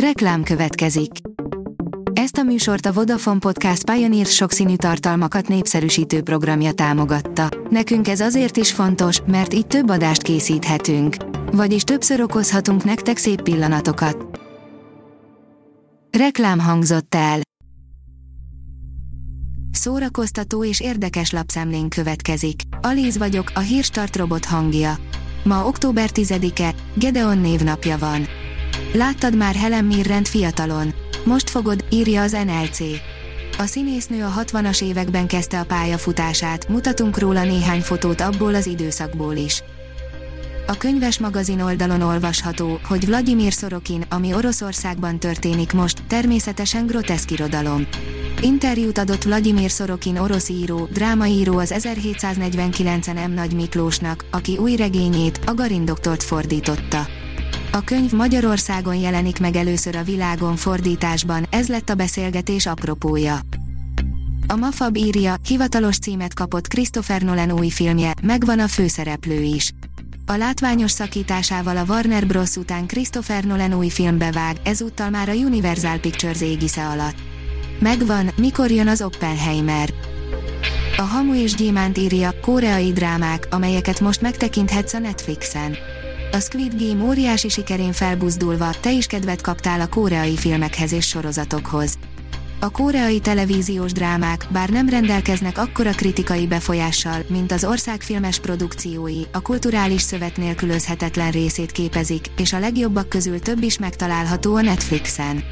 Reklám következik. Ezt a műsort a Vodafone Podcast Pioneer sokszínű tartalmakat népszerűsítő programja támogatta. Nekünk ez azért is fontos, mert így több adást készíthetünk. Vagyis többször okozhatunk nektek szép pillanatokat. Reklám hangzott el. Szórakoztató és érdekes lapszemlén következik. Alíz vagyok, a hírstart robot hangja. Ma október 10-e, Gedeon névnapja van. Láttad már Helen Mirrent fiatalon? Most fogod, írja az NLC. A színésznő a 60-as években kezdte a pályafutását, mutatunk róla néhány fotót abból az időszakból is. A könyves magazin oldalon olvasható, hogy Vladimir Sorokin, ami Oroszországban történik most, természetesen groteszk irodalom. Interjút adott Vladimir Sorokin orosz író, drámaíró az 1749-en M. Nagy Miklósnak, aki új regényét, a Garindoktort fordította. A könyv Magyarországon jelenik meg először a világon fordításban, ez lett a beszélgetés apropója. A Mafab írja, hivatalos címet kapott Christopher Nolan új filmje, megvan a főszereplő is. A látványos szakításával a Warner Bros. után Christopher Nolan új filmbe vág, ezúttal már a Universal Pictures égisze alatt. Megvan, mikor jön az Oppenheimer. A Hamu és Gyémánt írja, koreai drámák, amelyeket most megtekinthetsz a Netflixen. A Squid Game óriási sikerén felbuzdulva, te is kedvet kaptál a koreai filmekhez és sorozatokhoz. A koreai televíziós drámák, bár nem rendelkeznek akkora kritikai befolyással, mint az ország filmes produkciói, a kulturális szövet nélkülözhetetlen részét képezik, és a legjobbak közül több is megtalálható a Netflixen.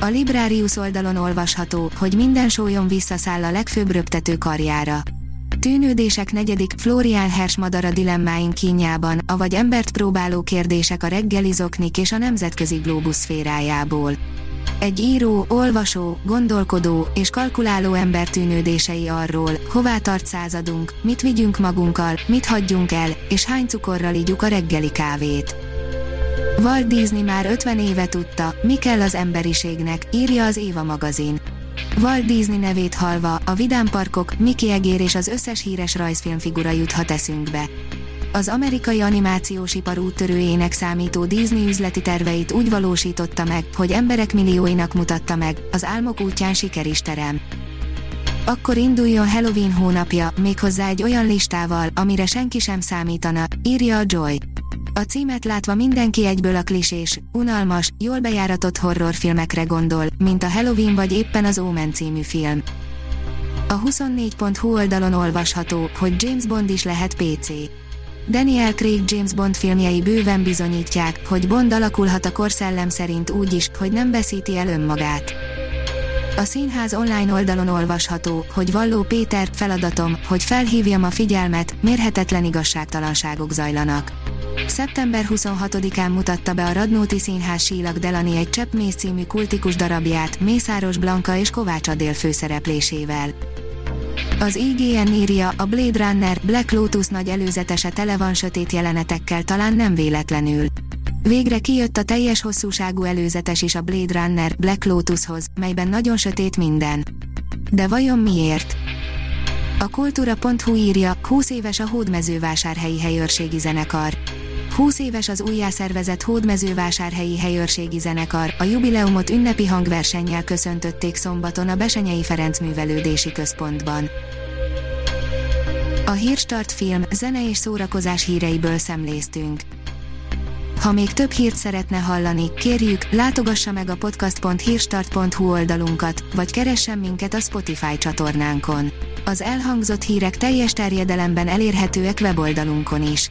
A Librarius oldalon olvasható, hogy minden sólyom visszaszáll a legfőbb röptető karjára. Tűnődések negyedik Florian Hers madara dilemmáink kínjában, avagy embert próbáló kérdések a reggeli zoknik és a nemzetközi szférájából. Egy író, olvasó, gondolkodó és kalkuláló ember tűnődései arról, hová tart századunk, mit vigyünk magunkkal, mit hagyjunk el, és hány cukorral ígyuk a reggeli kávét. Walt Disney már 50 éve tudta, mi kell az emberiségnek, írja az Éva magazin. Walt Disney nevét halva, a vidámparkok, Mickey Egér és az összes híres rajzfilmfigura juthat eszünkbe. Az amerikai animációs ipar úttörőjének számító Disney üzleti terveit úgy valósította meg, hogy emberek millióinak mutatta meg, az álmok útján siker is terem. Akkor induljon Halloween hónapja, méghozzá egy olyan listával, amire senki sem számítana, írja a Joy. A címet látva mindenki egyből a klisés, unalmas, jól bejáratott horrorfilmekre gondol, mint a Halloween vagy éppen az Omen című film. A 24.hu oldalon olvasható, hogy James Bond is lehet PC. Daniel Craig James Bond filmjei bőven bizonyítják, hogy Bond alakulhat a korszellem szerint úgy is, hogy nem veszíti el önmagát. A színház online oldalon olvasható, hogy Valló Péter, feladatom, hogy felhívjam a figyelmet, mérhetetlen igazságtalanságok zajlanak. Szeptember 26-án mutatta be a Radnóti Színház Sílag Delani egy Cseppmész című kultikus darabját, Mészáros Blanka és Kovács Adél főszereplésével. Az IGN írja, a Blade Runner Black Lotus nagy előzetese tele van sötét jelenetekkel talán nem véletlenül. Végre kijött a teljes hosszúságú előzetes is a Blade Runner Black Lotushoz, melyben nagyon sötét minden. De vajon miért? A kultúra.hu írja, 20 éves a hódmezővásárhelyi helyőrségi zenekar. 20 éves az újjászervezett Hódmezővásárhelyi Helyőrségi Zenekar, a jubileumot ünnepi hangversennyel köszöntötték szombaton a Besenyei Ferenc Művelődési Központban. A Hírstart film, zene és szórakozás híreiből szemléztünk. Ha még több hírt szeretne hallani, kérjük, látogassa meg a podcast.hírstart.hu oldalunkat, vagy keressen minket a Spotify csatornánkon. Az elhangzott hírek teljes terjedelemben elérhetőek weboldalunkon is.